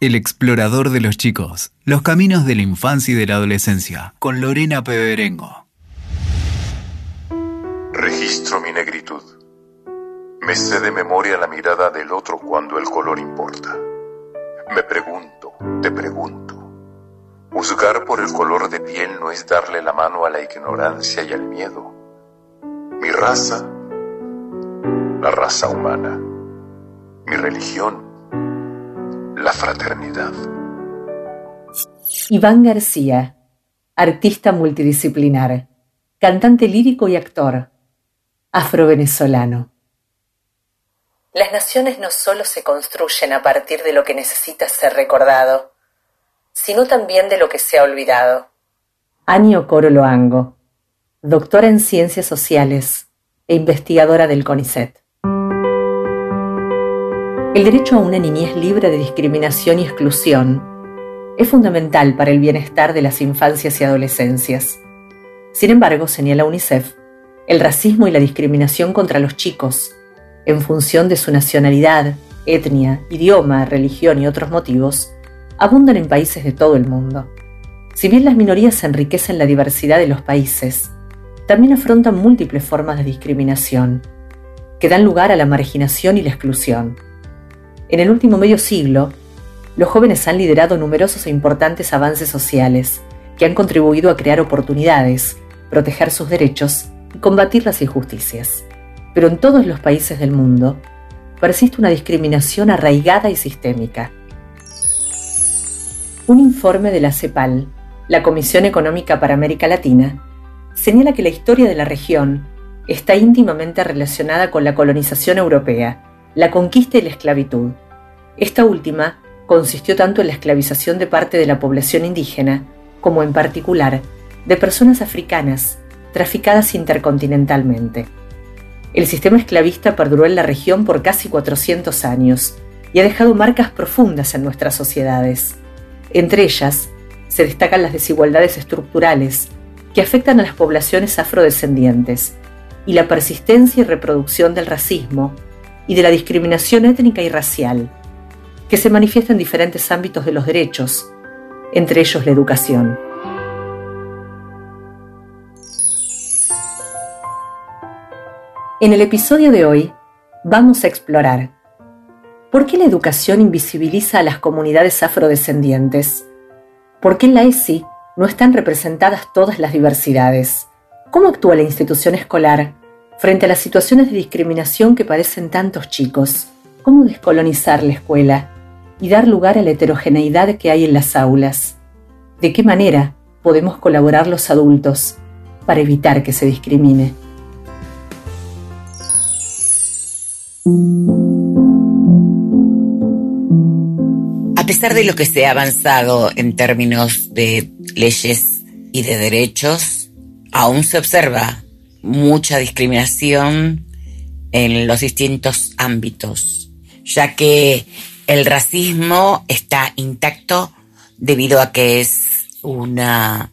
El explorador de los chicos, los caminos de la infancia y de la adolescencia, con Lorena Peberengo. Registro mi negritud. Me sé de memoria la mirada del otro cuando el color importa. Me pregunto, te pregunto. Juzgar por el color de piel no es darle la mano a la ignorancia y al miedo. Mi raza, la raza humana. Mi religión, la fraternidad. Iván García, artista multidisciplinar, cantante lírico y actor, afrovenezolano. Las naciones no solo se construyen a partir de lo que necesita ser recordado, sino también de lo que se ha olvidado. Anio Coroloango, doctora en Ciencias Sociales e investigadora del CONICET. El derecho a una niñez libre de discriminación y exclusión es fundamental para el bienestar de las infancias y adolescencias. Sin embargo, señala UNICEF, el racismo y la discriminación contra los chicos, en función de su nacionalidad, etnia, idioma, religión y otros motivos, abundan en países de todo el mundo. Si bien las minorías enriquecen la diversidad de los países, también afrontan múltiples formas de discriminación, que dan lugar a la marginación y la exclusión. En el último medio siglo, los jóvenes han liderado numerosos e importantes avances sociales que han contribuido a crear oportunidades, proteger sus derechos y combatir las injusticias. Pero en todos los países del mundo persiste una discriminación arraigada y sistémica. Un informe de la CEPAL, la Comisión Económica para América Latina, señala que la historia de la región está íntimamente relacionada con la colonización europea la conquista y la esclavitud. Esta última consistió tanto en la esclavización de parte de la población indígena, como en particular de personas africanas traficadas intercontinentalmente. El sistema esclavista perduró en la región por casi 400 años y ha dejado marcas profundas en nuestras sociedades. Entre ellas, se destacan las desigualdades estructurales que afectan a las poblaciones afrodescendientes y la persistencia y reproducción del racismo y de la discriminación étnica y racial, que se manifiesta en diferentes ámbitos de los derechos, entre ellos la educación. En el episodio de hoy vamos a explorar ¿Por qué la educación invisibiliza a las comunidades afrodescendientes? ¿Por qué en la ESI no están representadas todas las diversidades? ¿Cómo actúa la institución escolar Frente a las situaciones de discriminación que padecen tantos chicos, ¿cómo descolonizar la escuela y dar lugar a la heterogeneidad que hay en las aulas? ¿De qué manera podemos colaborar los adultos para evitar que se discrimine? A pesar de lo que se ha avanzado en términos de leyes y de derechos, aún se observa mucha discriminación en los distintos ámbitos, ya que el racismo está intacto debido a que es una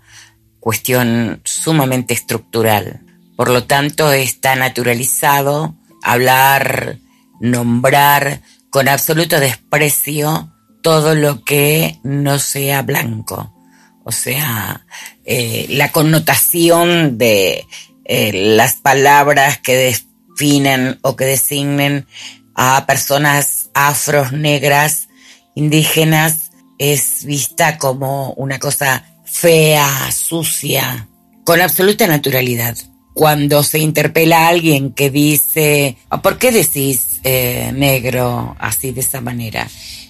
cuestión sumamente estructural. Por lo tanto, está naturalizado hablar, nombrar con absoluto desprecio todo lo que no sea blanco. O sea, eh, la connotación de eh, las palabras que definen o que designen a personas afros, negras, indígenas, es vista como una cosa fea, sucia, con absoluta naturalidad. Cuando se interpela a alguien que dice, ah, ¿por qué decís eh, negro así de esa manera?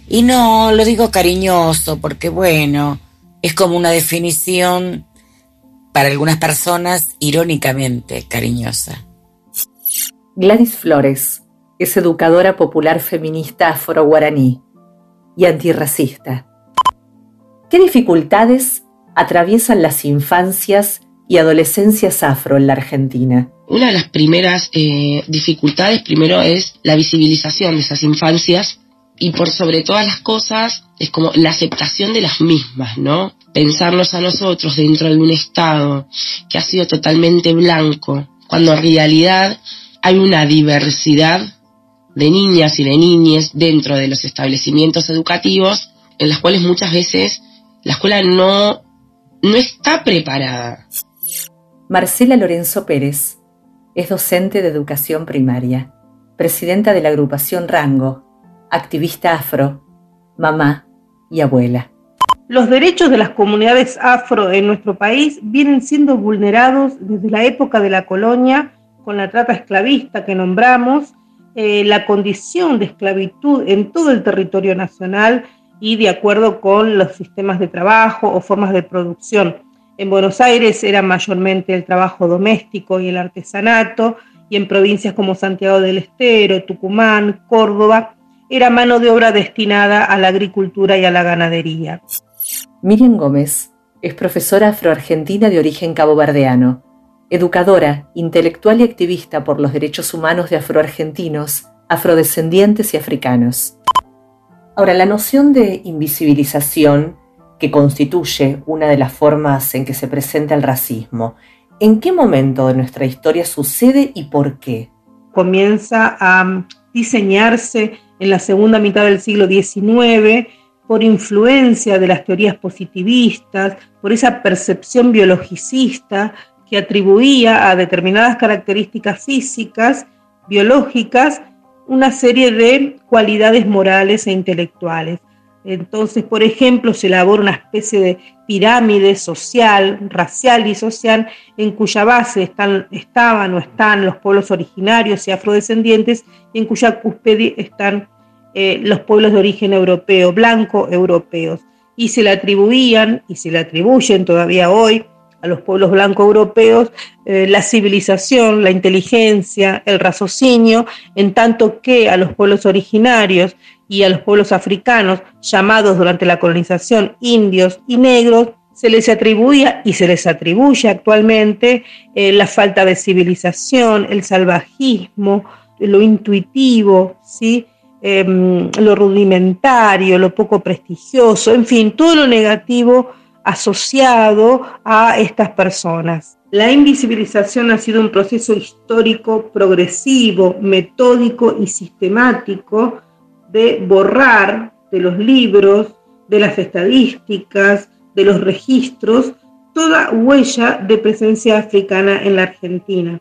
Y no, lo digo cariñoso porque bueno, es como una definición para algunas personas irónicamente cariñosa. Gladys Flores es educadora popular feminista afro-guaraní y antirracista. ¿Qué dificultades atraviesan las infancias y adolescencias afro en la Argentina? Una de las primeras eh, dificultades, primero, es la visibilización de esas infancias y por sobre todas las cosas es como la aceptación de las mismas, ¿no? Pensarnos a nosotros dentro de un Estado que ha sido totalmente blanco, cuando en realidad hay una diversidad de niñas y de niñes dentro de los establecimientos educativos en las cuales muchas veces la escuela no, no está preparada. Marcela Lorenzo Pérez es docente de educación primaria, presidenta de la agrupación Rango, activista afro, mamá y abuela. Los derechos de las comunidades afro en nuestro país vienen siendo vulnerados desde la época de la colonia, con la trata esclavista que nombramos, eh, la condición de esclavitud en todo el territorio nacional y de acuerdo con los sistemas de trabajo o formas de producción. En Buenos Aires era mayormente el trabajo doméstico y el artesanato, y en provincias como Santiago del Estero, Tucumán, Córdoba, era mano de obra destinada a la agricultura y a la ganadería. Miriam Gómez es profesora afroargentina de origen caboverdeano, educadora, intelectual y activista por los derechos humanos de afroargentinos, afrodescendientes y africanos. Ahora, la noción de invisibilización que constituye una de las formas en que se presenta el racismo, ¿en qué momento de nuestra historia sucede y por qué? Comienza a diseñarse en la segunda mitad del siglo XIX por influencia de las teorías positivistas, por esa percepción biologicista que atribuía a determinadas características físicas, biológicas, una serie de cualidades morales e intelectuales. Entonces, por ejemplo, se elabora una especie de pirámide social, racial y social, en cuya base están, estaban o están los pueblos originarios y afrodescendientes, y en cuya cúspide están eh, los pueblos de origen europeo, blanco europeos, y se le atribuían, y se le atribuyen todavía hoy, a los pueblos blanco europeos eh, la civilización, la inteligencia, el raciocinio, en tanto que a los pueblos originarios y a los pueblos africanos, llamados durante la colonización indios y negros, se les atribuía y se les atribuye actualmente eh, la falta de civilización, el salvajismo, lo intuitivo, ¿sí? Em, lo rudimentario, lo poco prestigioso, en fin, todo lo negativo asociado a estas personas. La invisibilización ha sido un proceso histórico progresivo, metódico y sistemático de borrar de los libros, de las estadísticas, de los registros, toda huella de presencia africana en la Argentina.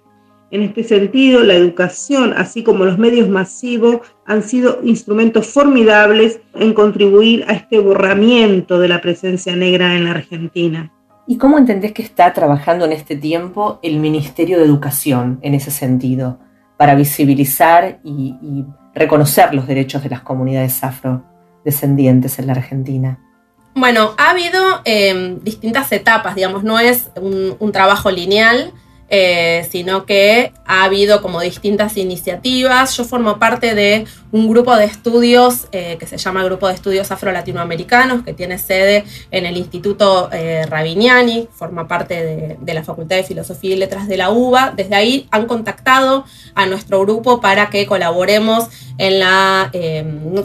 En este sentido, la educación, así como los medios masivos, han sido instrumentos formidables en contribuir a este borramiento de la presencia negra en la Argentina. ¿Y cómo entendés que está trabajando en este tiempo el Ministerio de Educación en ese sentido, para visibilizar y, reconocer los derechos de las comunidades afrodescendientes en la Argentina? Bueno, ha habido eh, distintas etapas, digamos, no es un trabajo lineal eh, sino que ha habido como distintas iniciativas. Yo formo parte de un grupo de estudios eh, que se llama Grupo de Estudios Afro-Latinoamericanos, que tiene sede en el Instituto eh, Rabiniani, forma parte de, la Facultad de Filosofía y Letras de la UBA. Desde ahí han contactado a nuestro grupo para que colaboremos en la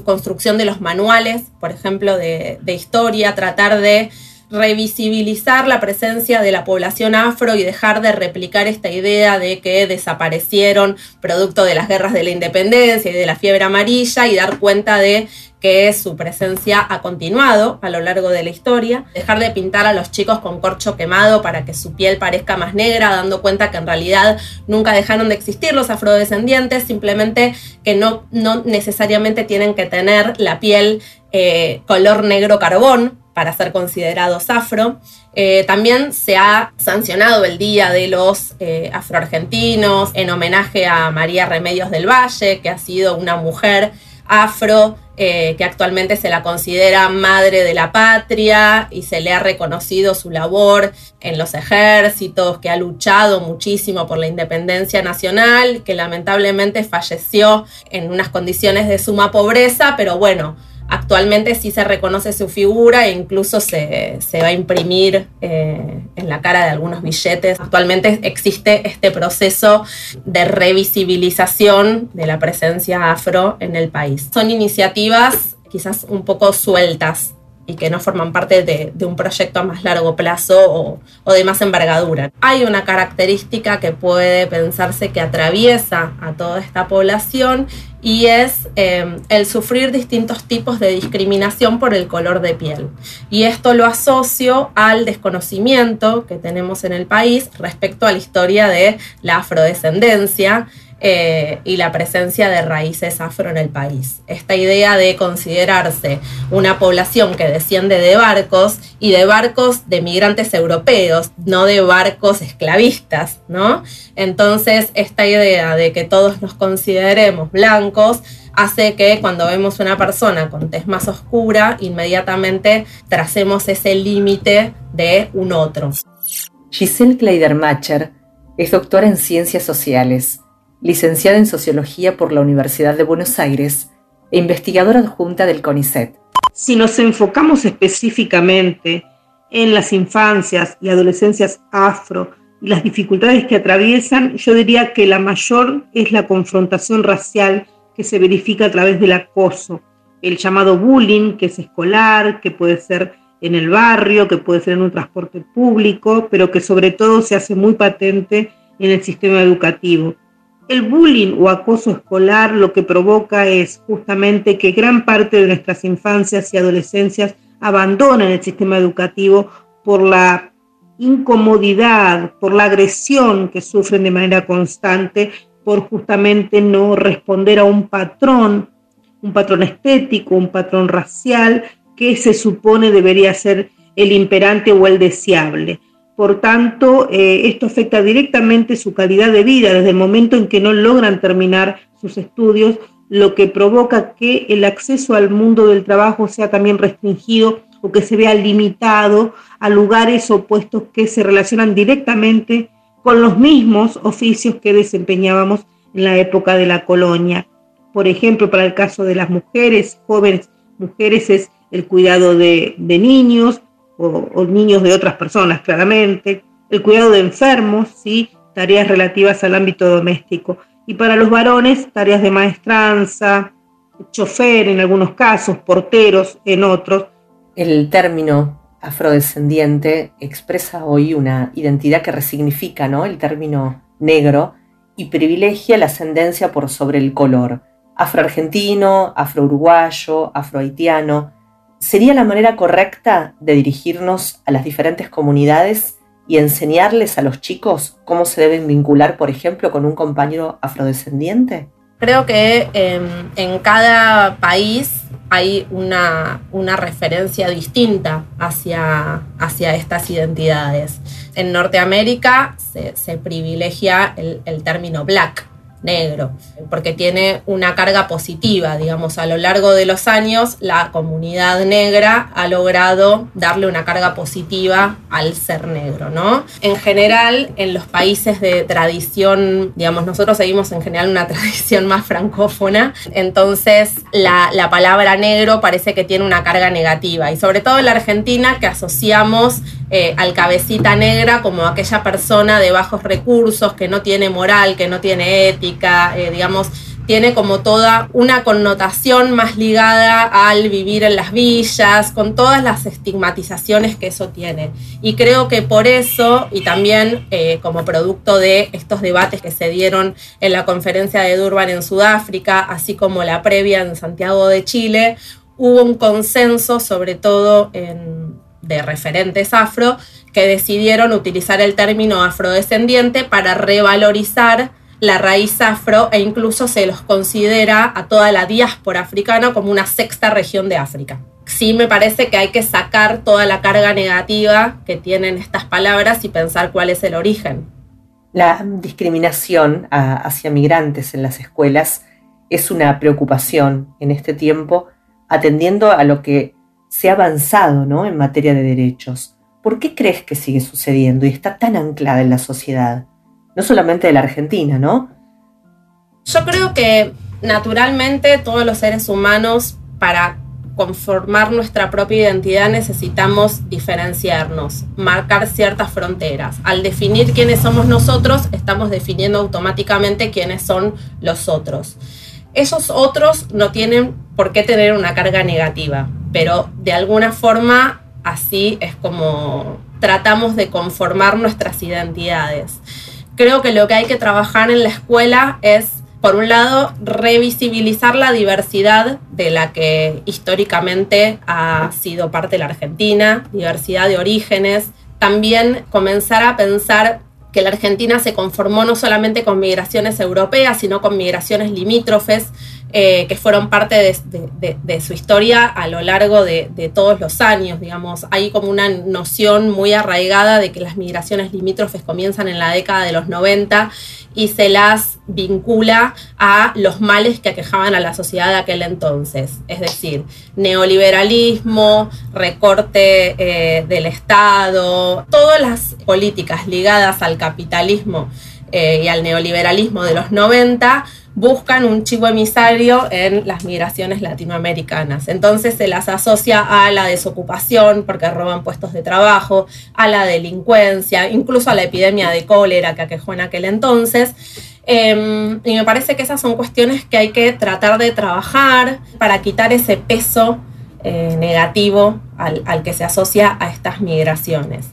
construcción de los manuales, por ejemplo, de historia, tratar de revisibilizar la presencia de la población afro y dejar de replicar esta idea de que desaparecieron producto de las guerras de la independencia y de la fiebre amarilla y dar cuenta de que su presencia ha continuado a lo largo de la historia, dejar de pintar a los chicos con corcho quemado para que su piel parezca más negra, dando cuenta que en realidad nunca dejaron de existir los afrodescendientes, simplemente que no, no necesariamente tienen que tener la piel eh, color negro carbón, para ser considerados afro. Eh, también se ha sancionado el Día de los eh, Afroargentinos en homenaje a María Remedios del Valle, que ha sido una mujer afro eh, que actualmente se la considera madre de la patria y se le ha reconocido su labor en los ejércitos, que ha luchado muchísimo por la independencia nacional, que lamentablemente falleció en unas condiciones de suma pobreza, pero bueno, Actualmente sí se reconoce su figura e incluso se, va a imprimir eh, en la cara de algunos billetes. Actualmente existe este proceso de revisibilización de la presencia afro en el país. Son iniciativas quizás un poco sueltas y que no forman parte de, un proyecto a más largo plazo o, de más envergadura. Hay una característica que puede pensarse que atraviesa a toda esta población y es eh, el sufrir distintos tipos de discriminación por el color de piel. Y esto lo asocio al desconocimiento que tenemos en el país respecto a la historia de la afrodescendencia eh, y la presencia de raíces afro en el país. Esta idea de considerarse una población que desciende de barcos y de barcos de migrantes europeos, no de barcos esclavistas, ¿no? Entonces, esta idea de que todos nos consideremos blancos hace que cuando vemos una persona con tez más oscura, inmediatamente tracemos ese límite de un otro. Giselle Kleidermacher es doctora en Ciencias Sociales licenciada en Sociología por la Universidad de Buenos Aires e investigadora adjunta del CONICET. Si nos enfocamos específicamente en las infancias y adolescencias afro y las dificultades que atraviesan, yo diría que la mayor es la confrontación racial que se verifica a través del acoso, el llamado bullying, que es escolar, que puede ser en el barrio, que puede ser en un transporte público, pero que sobre todo se hace muy patente en el sistema educativo. El bullying o acoso escolar lo que provoca es justamente que gran parte de nuestras infancias y adolescencias abandonan el sistema educativo por la incomodidad, por la agresión que sufren de manera constante, por justamente no responder a un patrón, un patrón estético, un patrón racial que se supone debería ser el imperante o el deseable. Por tanto, eh, esto afecta directamente su calidad de vida desde el momento en que no logran terminar sus estudios, lo que provoca que el acceso al mundo del trabajo sea también restringido o que se vea limitado a lugares o puestos que se relacionan directamente con los mismos oficios que desempeñábamos en la época de la colonia. Por ejemplo, para el caso de las mujeres, jóvenes mujeres, es el cuidado de niños, o, niños de otras personas, claramente, el cuidado de enfermos, ¿sí? tareas relativas al ámbito doméstico. Y para los varones, tareas de maestranza, chofer en algunos casos, porteros en otros. El término afrodescendiente expresa hoy una identidad que resignifica ¿no? el término negro y privilegia la ascendencia por sobre el color. Afroargentino, afrouruguayo, afrohaitiano, ¿Sería la manera correcta de dirigirnos a las diferentes comunidades y enseñarles a los chicos cómo se deben vincular, por ejemplo, con un compañero afrodescendiente? Creo que em, en cada país hay una, referencia distinta hacia, hacia, estas identidades. En Norteamérica se, privilegia el término black, negro, porque tiene una carga positiva, digamos, a lo largo de los años la comunidad negra ha logrado darle una carga positiva al ser negro, ¿no? En general, en los países de tradición, digamos, nosotros seguimos en general una tradición más francófona, entonces la, la palabra negro parece que tiene una carga negativa, y sobre todo en la Argentina que asociamos eh, al cabecita negra como aquella persona de bajos recursos, que no tiene moral, que no tiene ética, eh, digamos, tiene como toda una connotación más ligada al vivir en las villas, con todas las estigmatizaciones que eso tiene. Y creo que por eso, y también eh, como producto de estos debates que se dieron en la conferencia de Durban en Sudáfrica, así como la previa en Santiago de Chile, hubo un consenso, sobre todo de referentes afro que decidieron utilizar el término afrodescendiente para revalorizar la raíz afro e incluso se los considera a toda la diáspora africana como una sexta región de África. Sí me parece que hay que sacar toda la carga negativa que tienen estas palabras y pensar cuál es el origen. La discriminación hacia migrantes en las escuelas es una preocupación en este tiempo, atendiendo a lo que se ha avanzado ¿no? en materia de derechos. ¿Por qué crees que sigue sucediendo y está tan anclada en la sociedad? No solamente de la Argentina, ¿no? Yo creo que naturalmente todos los seres humanos para conformar nuestra propia identidad necesitamos diferenciarnos, marcar ciertas fronteras. Al definir quiénes somos nosotros, estamos definiendo automáticamente quiénes son los otros. Esos otros no tienen por qué tener una carga negativa pero de alguna forma así es como tratamos de conformar nuestras identidades. Creo que lo que hay que trabajar en la escuela es por un lado, revisibilizar la diversidad de la que históricamente ha sido parte la Argentina, diversidad de orígenes, también comenzar a pensar que la Argentina se conformó no solamente con migraciones europeas, sino con migraciones limítrofes, eh, que fueron parte de, su historia a lo largo de, todos los años, digamos. Hay como una noción muy arraigada de que las migraciones limítrofes comienzan en la década de los 90 y se las vincula a los males que aquejaban a la sociedad de aquel entonces, es decir, neoliberalismo, recorte eh, del Estado, todas las políticas ligadas al capitalismo eh, y al neoliberalismo de los 90 buscan un chivo emisario en las migraciones latinoamericanas. Entonces se las asocia a la desocupación porque roban puestos de trabajo, a la delincuencia, incluso a la epidemia de cólera que aquejó en aquel entonces. Em, y me parece que esas son cuestiones que hay que tratar de trabajar para quitar ese peso eh, negativo al que se asocia a estas migraciones.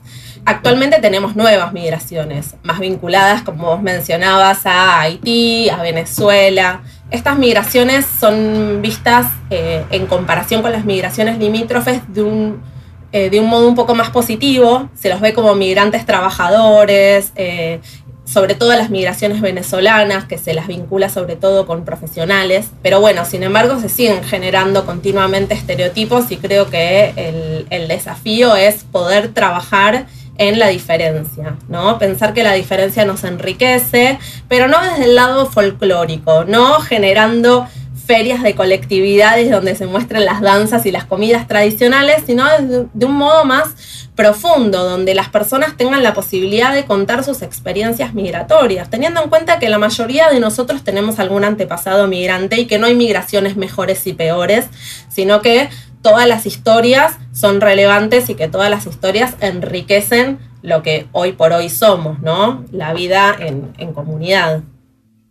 Actualmente tenemos nuevas migraciones, más vinculadas, como vos mencionabas, a Haití, a Venezuela. Estas migraciones son vistas eh, en comparación con las migraciones limítrofes de un, eh, de un modo un poco más positivo. Se los ve como migrantes trabajadores, eh, sobre todo las migraciones venezolanas, que se las vincula sobre todo con profesionales. Pero bueno, sin embargo, se siguen generando continuamente estereotipos y creo que el, el desafío es poder trabajar en la diferencia, ¿no? Pensar que la diferencia nos enriquece, pero no desde el lado folclórico, no generando ferias de colectividades donde se muestren las danzas y las comidas tradicionales, sino de un modo más profundo, donde las personas tengan la posibilidad de contar sus experiencias migratorias, teniendo en cuenta que la mayoría de nosotros tenemos algún antepasado migrante y que no hay migraciones mejores y peores, sino que todas las historias son relevantes y que todas las historias enriquecen lo que hoy por hoy somos, ¿no? La vida en, en comunidad.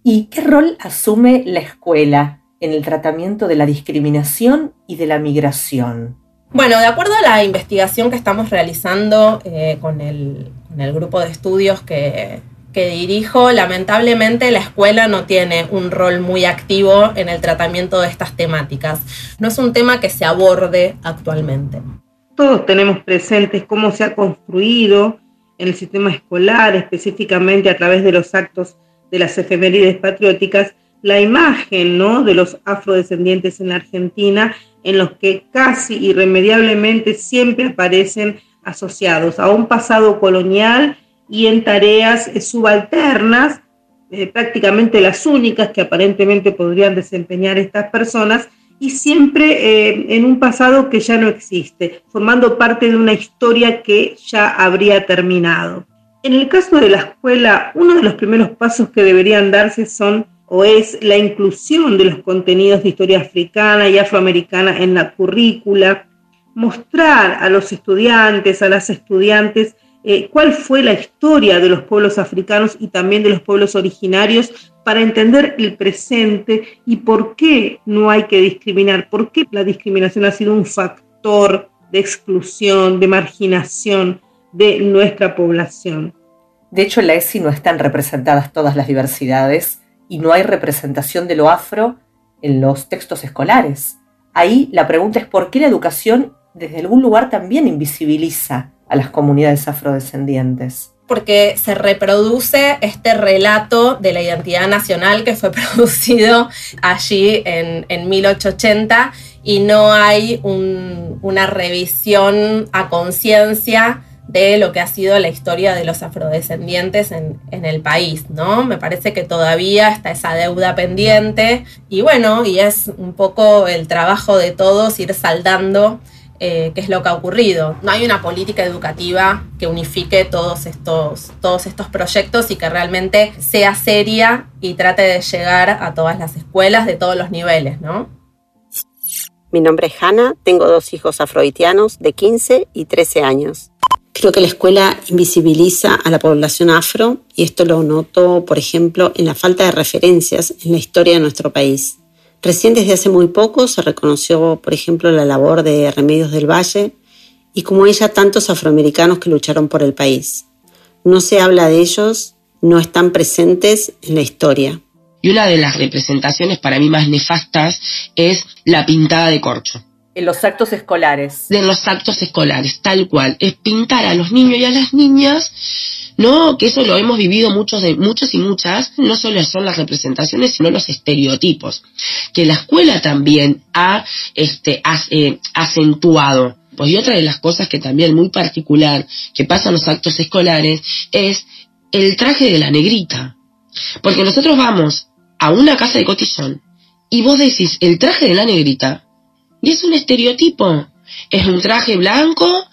¿Y qué rol asume la escuela en el tratamiento de la discriminación y de la migración? Bueno, de acuerdo a la investigación que estamos realizando eh, con, el, con, el, grupo de estudios que, que dirijo, lamentablemente la escuela no tiene un rol muy activo en el tratamiento de estas temáticas. No es un tema que se aborde actualmente. Todos tenemos presentes cómo se ha construido en el sistema escolar, específicamente a través de los actos de las efemérides patrióticas, la imagen ¿no? de los afrodescendientes en la Argentina, en los que casi irremediablemente siempre aparecen asociados a un pasado colonial y en tareas eh, subalternas, eh, prácticamente las únicas que aparentemente podrían desempeñar estas personas, y siempre eh, en un pasado que ya no existe, formando parte de una historia que ya habría terminado. En el caso de la escuela, uno de los primeros pasos que deberían darse son o es la inclusión de los contenidos de historia africana y afroamericana en la currícula, mostrar a los estudiantes, a las estudiantes, eh, cuál fue la historia de los pueblos africanos y también de los pueblos originarios para entender el presente y por qué no hay que discriminar, por qué la discriminación ha sido un factor de exclusión, de marginación de nuestra población. De hecho, en la ESI no están representadas todas las diversidades y no hay representación de lo afro en los textos escolares. Ahí la pregunta es por qué la educación desde algún lugar también invisibiliza a las comunidades afrodescendientes porque se reproduce este relato de la identidad nacional que fue producido allí en, 1880 y no hay una revisión a conciencia de lo que ha sido la historia de los afrodescendientes en, en, el país, ¿no? Me parece que todavía está esa deuda pendiente y bueno, y es un poco el trabajo de todos ir saldando eh, qué es lo que ha ocurrido. No hay una política educativa que unifique todos estos, todos estos proyectos y que realmente sea seria y trate de llegar a todas las escuelas de todos los niveles, ¿no? Mi nombre es Hanna, tengo dos hijos afrohaitianos de 15 y 13 años. Creo que la escuela invisibiliza a la población afro y esto lo noto, por ejemplo, en la falta de referencias en la historia de nuestro país. Recién desde hace muy poco se reconoció, por ejemplo, la labor de Remedios del Valle y como ella tantos afroamericanos que lucharon por el país. No se habla de ellos, no están presentes en la historia. Y una de las representaciones para mí más nefastas es la pintada de corcho. En los actos escolares. De los actos escolares, tal cual. Es pintar a los niños y a las niñas no, que eso lo hemos vivido muchos de muchos y muchas, no solo son las representaciones, sino los estereotipos, que la escuela también ha este, eh, acentuado. Pues y otra de las cosas que también muy particular que pasa en los actos escolares es el traje de la negrita. Porque nosotros vamos a una casa de cotillón y vos decís el traje de la negrita y es un estereotipo. Es un traje blanco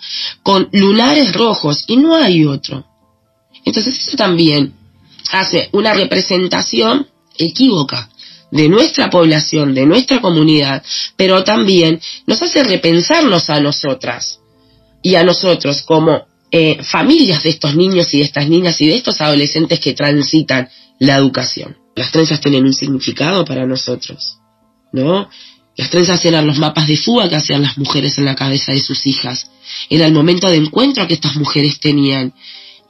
con lunares rojos y no hay otro. Entonces eso también hace una representación equívoca de nuestra población, de nuestra comunidad, pero también nos hace repensarnos a nosotras y a nosotros como eh, familias de estos niños y de estas niñas y de estos adolescentes que transitan la educación. Las trenzas tienen un significado para nosotros, ¿no? Las trenzas eran los mapas de fuga que hacían las mujeres en la cabeza de sus hijas. Era el momento de encuentro que estas mujeres tenían.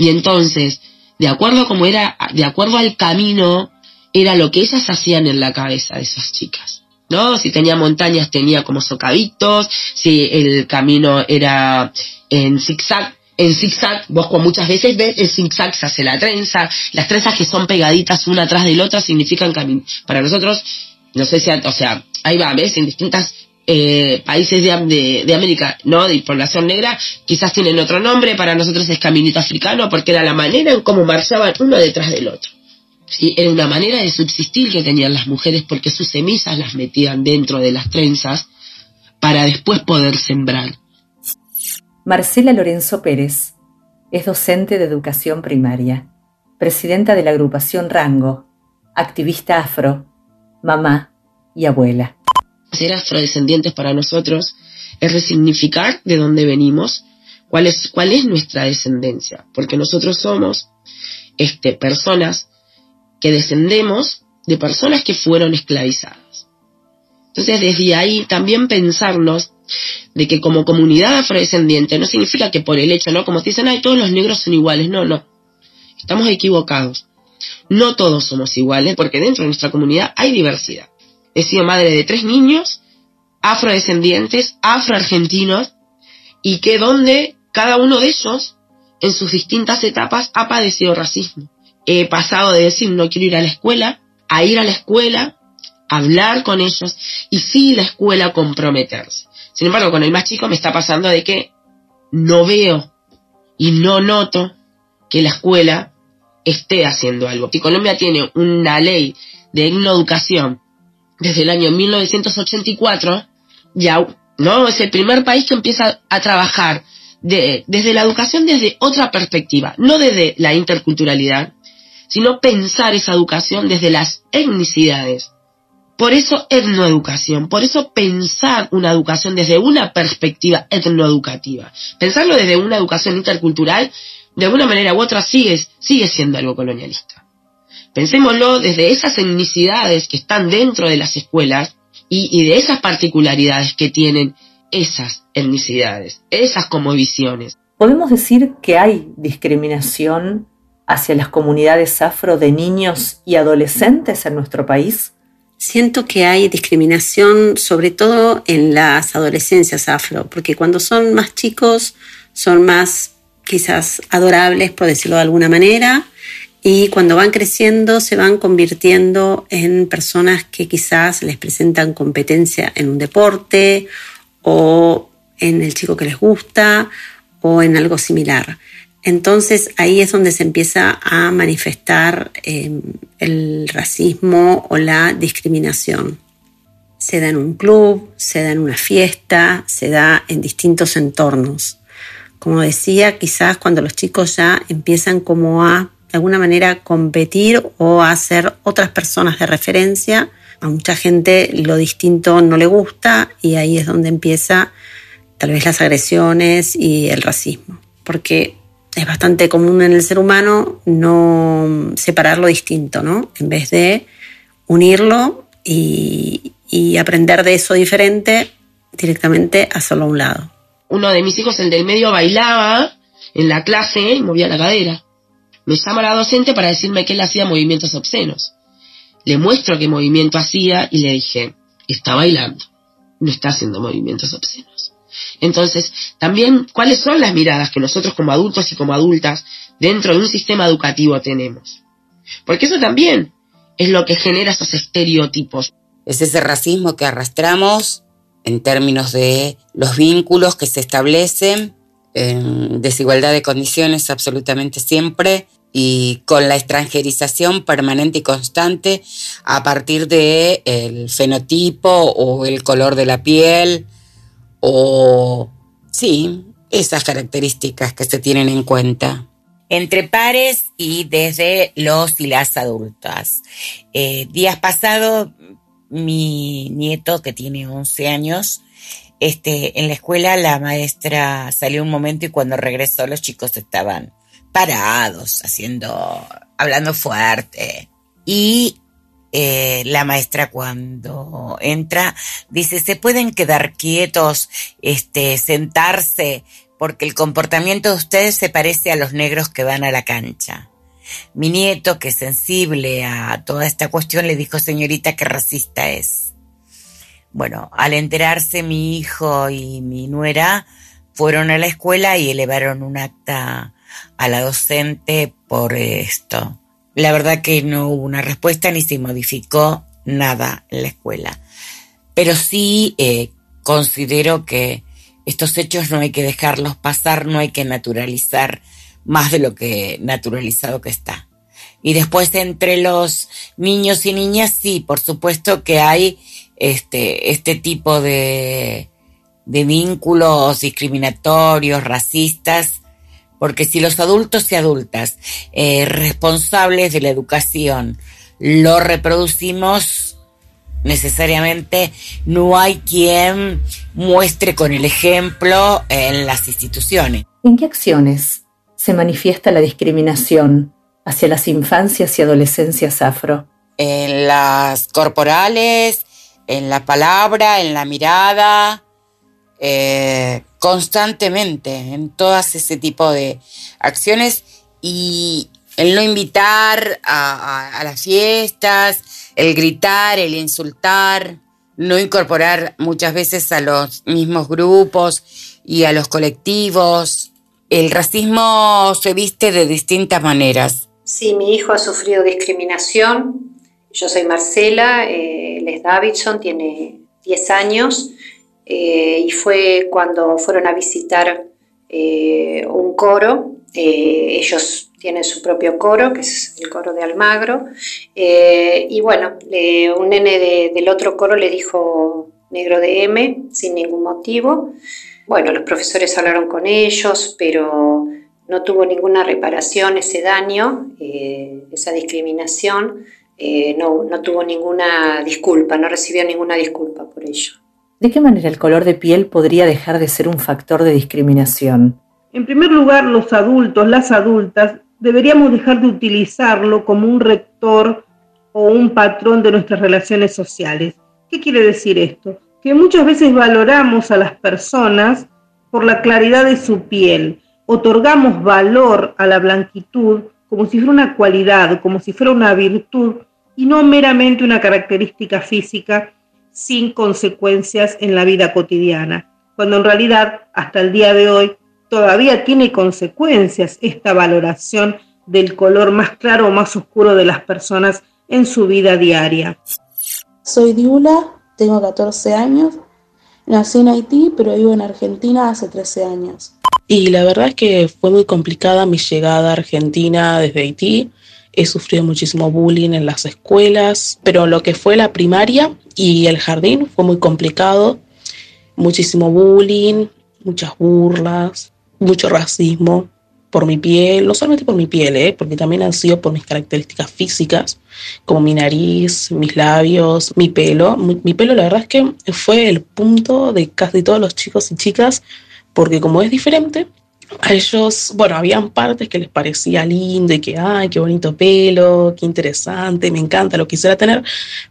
Y entonces, de acuerdo como era, de acuerdo al camino, era lo que ellas hacían en la cabeza de esas chicas. ¿No? Si tenía montañas tenía como socaditos, si el camino era en zigzag, en zigzag, vos muchas veces ves, el zigzag se hace la trenza, las trenzas que son pegaditas una atrás de la otra significan camino. Para nosotros, no sé si, o sea, ahí va, ves, en distintas eh, países de, de, América, ¿no? De población negra, quizás tienen otro nombre, para nosotros es caminito africano, porque era la manera en cómo marchaban uno detrás del otro. ¿Sí? Era una manera de subsistir que tenían las mujeres porque sus semillas las metían dentro de las trenzas para después poder sembrar. Marcela Lorenzo Pérez es docente de educación primaria, presidenta de la agrupación Rango, activista afro, mamá y abuela ser afrodescendientes para nosotros es resignificar de dónde venimos, cuál es, cuál es nuestra descendencia, porque nosotros somos este, personas que descendemos de personas que fueron esclavizadas. Entonces, desde ahí también pensarnos de que como comunidad afrodescendiente no significa que por el hecho, ¿no? Como dicen, ay, todos los negros son iguales. No, no. Estamos equivocados. No todos somos iguales porque dentro de nuestra comunidad hay diversidad. He sido madre de tres niños, afrodescendientes, afroargentinos, y que donde cada uno de ellos, en sus distintas etapas, ha padecido racismo. He pasado de decir no quiero ir a la escuela, a ir a la escuela, hablar con ellos, y sí la escuela comprometerse. Sin embargo, con el más chico me está pasando de que no veo y no noto que la escuela esté haciendo algo. Si Colombia tiene una ley de educación desde el año 1984, ya, ¿no? Es el primer país que empieza a trabajar de, desde la educación desde otra perspectiva, no desde la interculturalidad, sino pensar esa educación desde las etnicidades. Por eso etnoeducación, por eso pensar una educación desde una perspectiva etnoeducativa. Pensarlo desde una educación intercultural, de alguna manera u otra, sigue, sigue siendo algo colonialista. Pensémoslo desde esas etnicidades que están dentro de las escuelas y, de esas particularidades que tienen esas etnicidades, esas como visiones. ¿Podemos decir que hay discriminación hacia las comunidades afro de niños y adolescentes en nuestro país? Siento que hay discriminación sobre todo en las adolescencias afro, porque cuando son más chicos son más quizás adorables, por decirlo de alguna manera, y cuando van creciendo se van convirtiendo en personas que quizás les presentan competencia en un deporte o en el chico que les gusta o en algo similar. Entonces ahí es donde se empieza a manifestar em, el racismo o la discriminación. Se da en un club, se da en una fiesta, se da en distintos entornos. Como decía, quizás cuando los chicos ya empiezan como a de alguna manera competir o hacer otras personas de referencia. A mucha gente lo distinto no le gusta y ahí es donde empieza tal vez las agresiones y el racismo. Porque es bastante común en el ser humano no separar lo distinto, ¿no? En vez de unirlo y, y aprender de eso diferente, directamente a un lado. Uno de mis hijos, el del medio, bailaba en la clase y movía la cadera me llama la docente para decirme que él hacía movimientos obscenos. le muestro qué movimiento hacía y le dije, está bailando, no está haciendo movimientos obscenos. Entonces, también, ¿cuáles son las miradas que nosotros como adultos y como adultas dentro de un sistema educativo tenemos? Porque eso también es lo que genera esos estereotipos. Es ese racismo que arrastramos en términos de los vínculos que se establecen en desigualdad de condiciones absolutamente siempre y con la extranjerización permanente y constante a partir de el fenotipo o el color de la piel o sí, esas características que se tienen en cuenta. Entre pares y desde los y las adultas. Eh, días pasados, mi nieto, que tiene 11 años, este, en la escuela la maestra salió un momento y cuando regresó los chicos estaban parados, haciendo, hablando fuerte. Y eh, la maestra cuando entra dice, se pueden quedar quietos, este, sentarse, porque el comportamiento de ustedes se parece a los negros que van a la cancha. Mi nieto, que es sensible a toda esta cuestión, le dijo, señorita, qué racista es. Bueno, al enterarse mi hijo y mi nuera fueron a la escuela y elevaron un acta a la docente por esto. La verdad que no hubo una respuesta ni se modificó nada en la escuela. Pero sí eh, considero que estos hechos no hay que dejarlos pasar, no hay que naturalizar más de lo que naturalizado que está. Y después entre los niños y niñas, sí, por supuesto que hay este, este tipo de, de vínculos discriminatorios, racistas, porque si los adultos y adultas eh, responsables de la educación lo reproducimos, necesariamente no hay quien muestre con el ejemplo en las instituciones. ¿En qué acciones se manifiesta la discriminación hacia las infancias y adolescencias afro? En las corporales, en la palabra, en la mirada, eh, constantemente en todas ese tipo de acciones y el no invitar a, las fiestas, el gritar, el insultar, no incorporar muchas veces a los mismos grupos y a los colectivos. El racismo se viste de distintas maneras. Sí, mi hijo ha sufrido discriminación. Yo soy Marcela, eh, él es Davidson, tiene 10 años eh, y fue cuando fueron a visitar eh, un coro. Ellos tienen su propio coro, que es el coro de Almagro. y bueno, un nene del otro coro le dijo negro de M sin ningún motivo. Bueno, los profesores hablaron con ellos, pero no tuvo ninguna reparación ese daño, esa discriminación. No, no tuvo ninguna disculpa, no recibió ninguna disculpa por ello. ¿De qué manera el color de piel podría dejar de ser un factor de discriminación? En primer lugar, los adultos, las adultas, deberíamos dejar de utilizarlo como un rector o un patrón de nuestras relaciones sociales. ¿Qué quiere decir esto? Que muchas veces valoramos a las personas por la claridad de su piel, otorgamos valor a la blanquitud como si fuera una cualidad, como si fuera una virtud y no meramente una característica física sin consecuencias en la vida cotidiana, cuando en realidad hasta el día de hoy todavía tiene consecuencias esta valoración del color más claro o más oscuro de las personas en su vida diaria. Soy Diula, tengo 14 años, nací en Haití, pero vivo en Argentina hace 13 años. Y la verdad es que fue muy complicada mi llegada a Argentina desde Haití. He sufrido muchísimo bullying en las escuelas, pero lo que fue la primaria y el jardín fue muy complicado. Muchísimo bullying, muchas burlas, mucho racismo por mi piel, no solamente por mi piel, ¿eh? porque también han sido por mis características físicas, como mi nariz, mis labios, mi pelo. Mi, mi, pelo la verdad es que fue el punto de casi todos los chicos y chicas, porque como es diferente, a ellos, bueno, habían partes que les parecía lindo y que, ay, qué bonito pelo, qué interesante, me encanta, lo quisiera tener,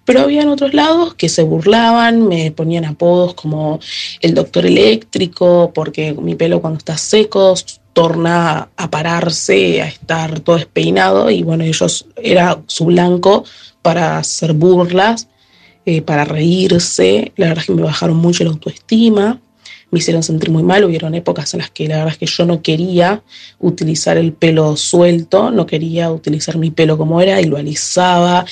pero habían otros lados que se burlaban, me ponían apodos como el doctor eléctrico, porque mi pelo cuando está seco torna a pararse, a estar todo despeinado y bueno, ellos era su blanco para hacer burlas, eh, para reírse, la verdad es que me bajaron mucho la autoestima, me hicieron sentir muy mal. Hubieron épocas en las que la verdad es que yo no quería utilizar el pelo suelto, no quería utilizar mi pelo como era y lo alisaba,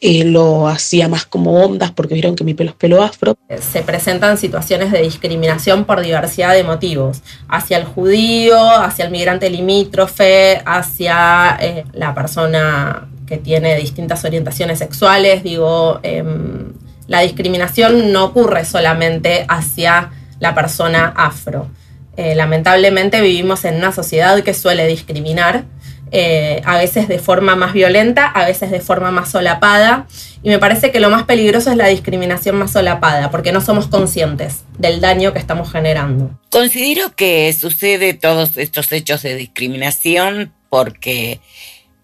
eh, lo hacía más como ondas porque vieron que mi pelo es pelo afro. Se presentan situaciones de discriminación por diversidad de motivos, hacia el judío, hacia el migrante limítrofe, hacia eh, la persona que tiene distintas orientaciones sexuales, digo, em, la discriminación no ocurre solamente hacia la persona afro. Eh, lamentablemente vivimos en una sociedad que suele discriminar, eh, a veces de forma más violenta, a veces de forma más solapada, y me parece que lo más peligroso es la discriminación más solapada, porque no somos conscientes del daño que estamos generando. Considero que sucede todos estos hechos de discriminación porque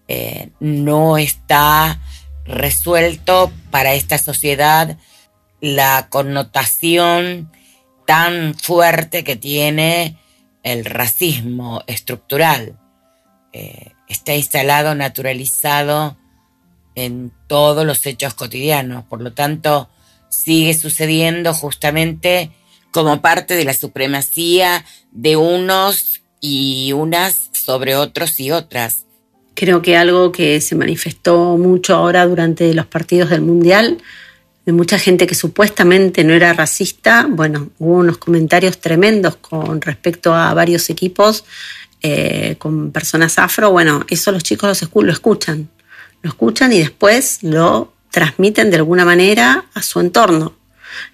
eh, no está resuelto para esta sociedad la connotación tan fuerte que tiene el racismo estructural. Eh, está instalado, naturalizado en todos los hechos cotidianos. Por lo tanto, sigue sucediendo justamente como parte de la supremacía de unos y unas sobre otros y otras. Creo que algo que se manifestó mucho ahora durante los partidos del Mundial de mucha gente que supuestamente no era racista, bueno, hubo unos comentarios tremendos con respecto a varios equipos eh, con personas afro, bueno, eso los chicos lo escuchan, lo escuchan y después lo transmiten de alguna manera a su entorno.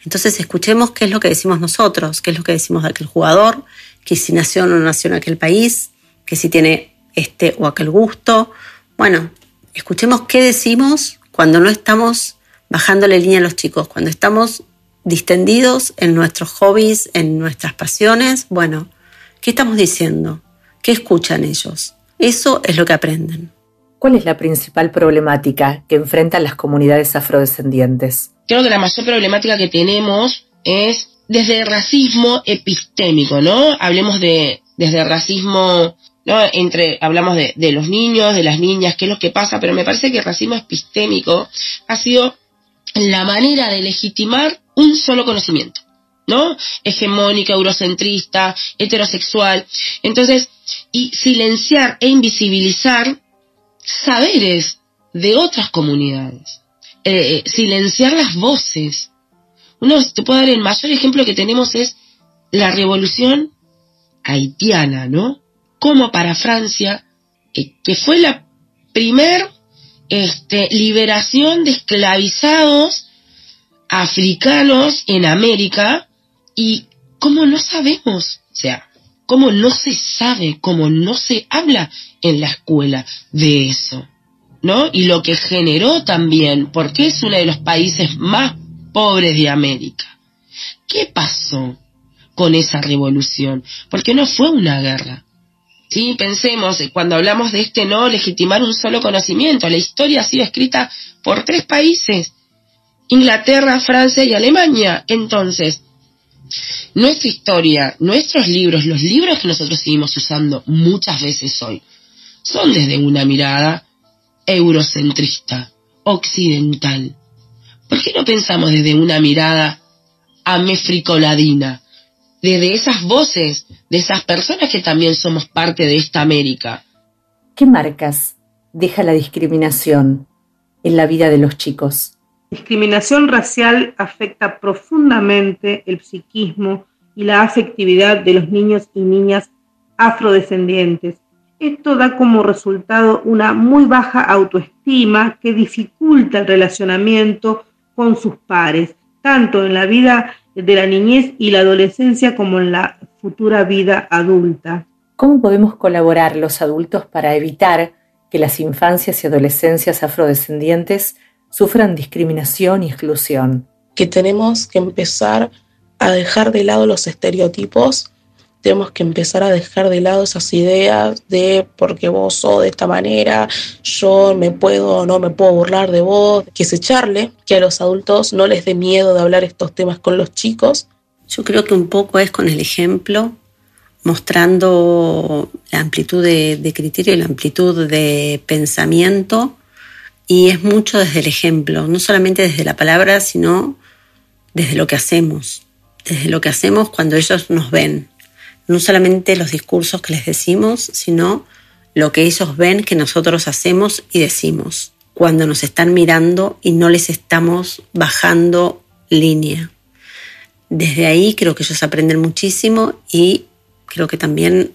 Entonces escuchemos qué es lo que decimos nosotros, qué es lo que decimos de aquel jugador, que si nació o no nació en aquel país, que si tiene este o aquel gusto. Bueno, escuchemos qué decimos cuando no estamos bajándole línea a los chicos. Cuando estamos distendidos en nuestros hobbies, en nuestras pasiones, bueno, ¿qué estamos diciendo? ¿Qué escuchan ellos? Eso es lo que aprenden. ¿Cuál es la principal problemática que enfrentan las comunidades afrodescendientes? Creo que la mayor problemática que tenemos es desde el racismo epistémico, ¿no? Hablemos de desde el racismo, ¿no? Entre, hablamos de, de los niños, de las niñas, qué es lo que pasa, pero me parece que el racismo epistémico ha sido la manera de legitimar un solo conocimiento, ¿no? Hegemónica, eurocentrista, heterosexual. Entonces, y silenciar e invisibilizar saberes de otras comunidades. Eh, eh, silenciar las voces. Uno te puedo dar el mayor ejemplo que tenemos es la revolución haitiana, ¿no? Como para Francia, eh, que fue la primer este, liberación de esclavizados africanos en América y cómo no sabemos, o sea, cómo no se sabe, cómo no se habla en la escuela de eso, ¿no? Y lo que generó también, porque es uno de los países más pobres de América. ¿Qué pasó con esa revolución? Porque no fue una guerra, Sí, pensemos, eh, cuando hablamos de este no legitimar un solo conocimiento, la historia ha sido escrita por tres países, Inglaterra, Francia y Alemania. Entonces, nuestra historia, nuestros libros, los libros que nosotros seguimos usando muchas veces hoy, son desde una mirada eurocentrista, occidental. ¿Por qué no pensamos desde una mirada amefricoladina, de, esas voces, de esas personas que también somos parte de esta América. ¿Qué marcas deja la discriminación en la vida de los chicos? Discriminación racial afecta profundamente el psiquismo y la afectividad de los niños y niñas afrodescendientes. Esto da como resultado una muy baja autoestima que dificulta el relacionamiento con sus pares, tanto en la vida de la niñez y la adolescencia como en la futura vida adulta. ¿Cómo podemos colaborar los adultos para evitar que las infancias y adolescencias afrodescendientes sufran discriminación y exclusión? Que tenemos que empezar a dejar de lado los estereotipos tenemos que empezar a dejar de lado esas ideas de porque vos sos de esta manera, yo me puedo o no me puedo burlar de vos, que es echarle, que a los adultos no les dé miedo de hablar estos temas con los chicos. Yo creo que un poco es con el ejemplo, mostrando la amplitud de, de criterio y la amplitud de pensamiento y es mucho desde el ejemplo, no solamente desde la palabra, sino desde lo que hacemos, desde lo que hacemos cuando ellos nos ven. No solamente los discursos que les decimos, sino lo que ellos ven que nosotros hacemos y decimos cuando nos están mirando y no les estamos bajando línea. Desde ahí creo que ellos aprenden muchísimo y creo que también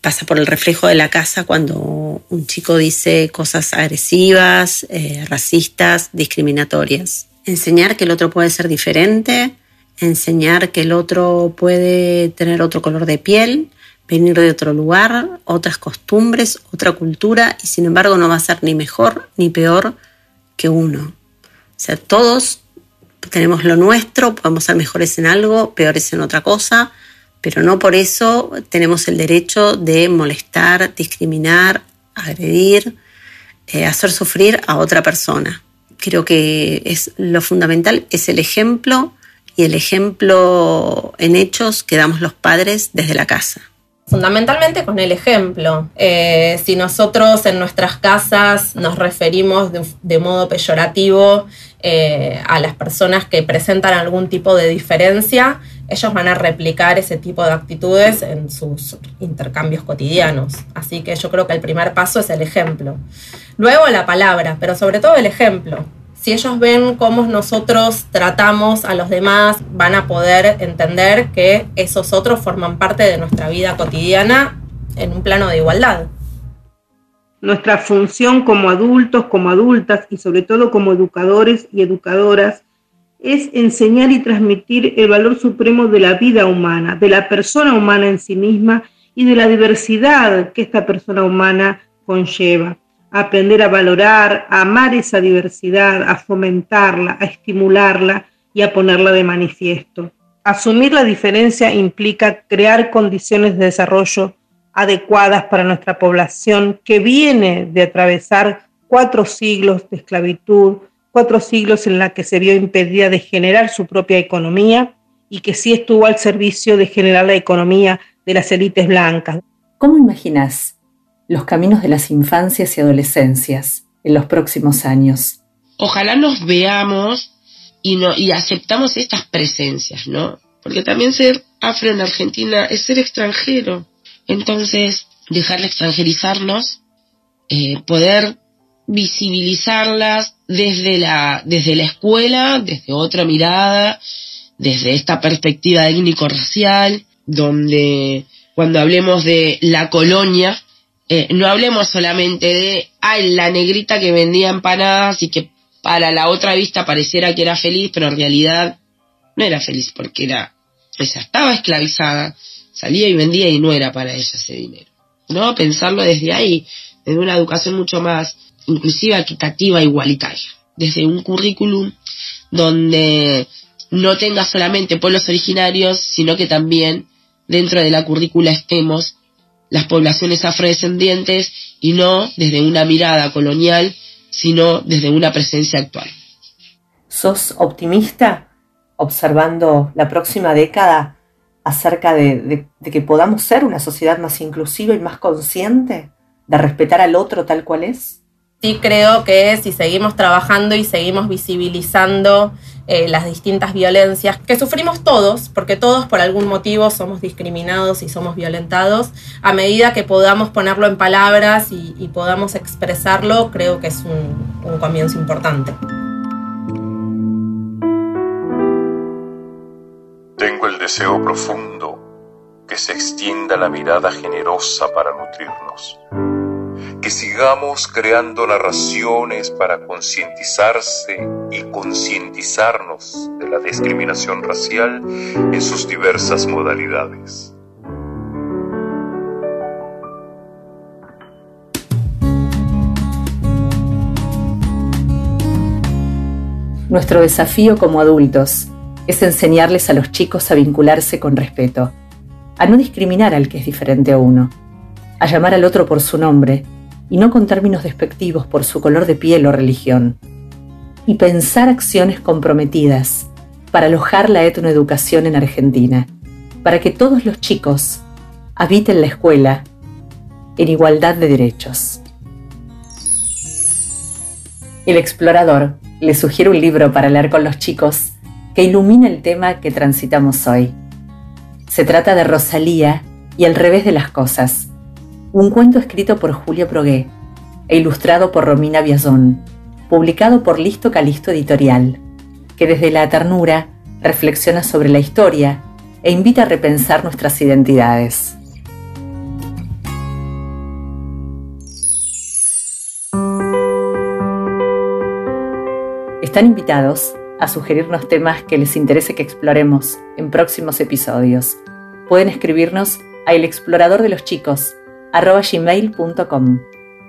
pasa por el reflejo de la casa cuando un chico dice cosas agresivas, eh, racistas, discriminatorias. Enseñar que el otro puede ser diferente, enseñar que el otro puede tener otro color de piel, venir de otro lugar, otras costumbres, otra cultura, y sin embargo no va a ser ni mejor ni peor que uno. O sea, todos tenemos lo nuestro, podemos ser mejores en algo, peores en otra cosa, pero no por eso tenemos el derecho de molestar, discriminar, agredir, eh, hacer sufrir a otra persona. Creo que es lo fundamental es el ejemplo y el ejemplo en hechos que damos los padres desde la casa. Fundamentalmente con el ejemplo. Eh, si nosotros en nuestras casas nos referimos de, modo peyorativo eh, a las personas que presentan algún tipo de diferencia, ellos van a replicar ese tipo de actitudes en sus intercambios cotidianos. Así que yo creo que el primer paso es el ejemplo. Luego la palabra, pero sobre todo el ejemplo si ellos ven cómo nosotros tratamos a los demás, van a poder entender que esos otros forman parte de nuestra vida cotidiana en un plano de igualdad. Nuestra función como adultos, como adultas y sobre todo como educadores y educadoras es enseñar y transmitir el valor supremo de la vida humana, de la persona humana en sí misma y de la diversidad que esta persona humana conlleva aprender a valorar, a amar esa diversidad, a fomentarla, a estimularla y a ponerla de manifiesto. Asumir la diferencia implica crear condiciones de desarrollo adecuadas para nuestra población que viene de atravesar cuatro siglos de esclavitud, cuatro siglos en la que se vio impedida de generar su propia economía y que sí estuvo al servicio de generar la economía de las élites blancas. ¿Cómo imaginas los caminos de las infancias y adolescencias en los próximos años. Ojalá nos veamos y, no, y aceptamos estas presencias, ¿no? Porque también ser afro en Argentina es ser extranjero. Entonces, dejar de extranjerizarnos, eh, poder visibilizarlas desde la, desde la escuela, desde otra mirada, desde esta perspectiva étnico-racial, donde cuando hablemos de la colonia, eh, no hablemos solamente de, ay, la negrita que vendía empanadas y que para la otra vista pareciera que era feliz, pero en realidad no era feliz porque era, ella estaba esclavizada, salía y vendía y no era para ella ese dinero. ¿No? Pensarlo desde ahí, desde una educación mucho más inclusiva, equitativa, igualitaria. Desde un currículum donde no tenga solamente pueblos originarios, sino que también dentro de la currícula estemos las poblaciones afrodescendientes y no desde una mirada colonial, sino desde una presencia actual. ¿Sos optimista observando la próxima década acerca de, que podamos ser una sociedad más inclusiva y más consciente de respetar al otro tal cual es? Sí creo que si seguimos trabajando y seguimos visibilizando eh, las distintas violencias que sufrimos todos, porque todos por algún motivo somos discriminados y somos violentados, a medida que podamos ponerlo en palabras y, podamos expresarlo, creo que es un, un comienzo importante. Tengo el deseo profundo que se extienda la mirada generosa para nutrirnos que sigamos creando narraciones para concientizarse y concientizarnos de la discriminación racial en sus diversas modalidades. Nuestro desafío como adultos es enseñarles a los chicos a vincularse con respeto, a no discriminar al que es diferente a uno, a llamar al otro por su nombre y no con términos despectivos por su color de piel o religión, y pensar acciones comprometidas para alojar la etnoeducación en Argentina, para que todos los chicos habita en la escuela en igualdad de derechos. El explorador le sugiere un libro para leer con los chicos que ilumina el tema que transitamos hoy. Se trata de Rosalía y el revés de las cosas, un cuento escrito por Julia Progué e ilustrado por Romina Biazón, publicado por Listo Calisto Editorial, que desde la ternura reflexiona sobre la historia e invita a repensar nuestras identidades. Están invitados a sugerirnos temas que les interese que exploremos en próximos episodios. Pueden escribirnos a elexploradordeloschicos.com.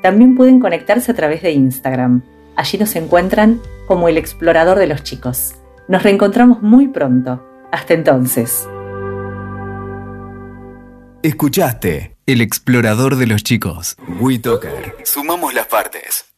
También pueden conectarse a través de Instagram. Allí nos encuentran como el explorador de los chicos. Nos reencontramos muy pronto. Hasta entonces. Escuchaste El explorador de los chicos. WeToker. Sumamos las partes.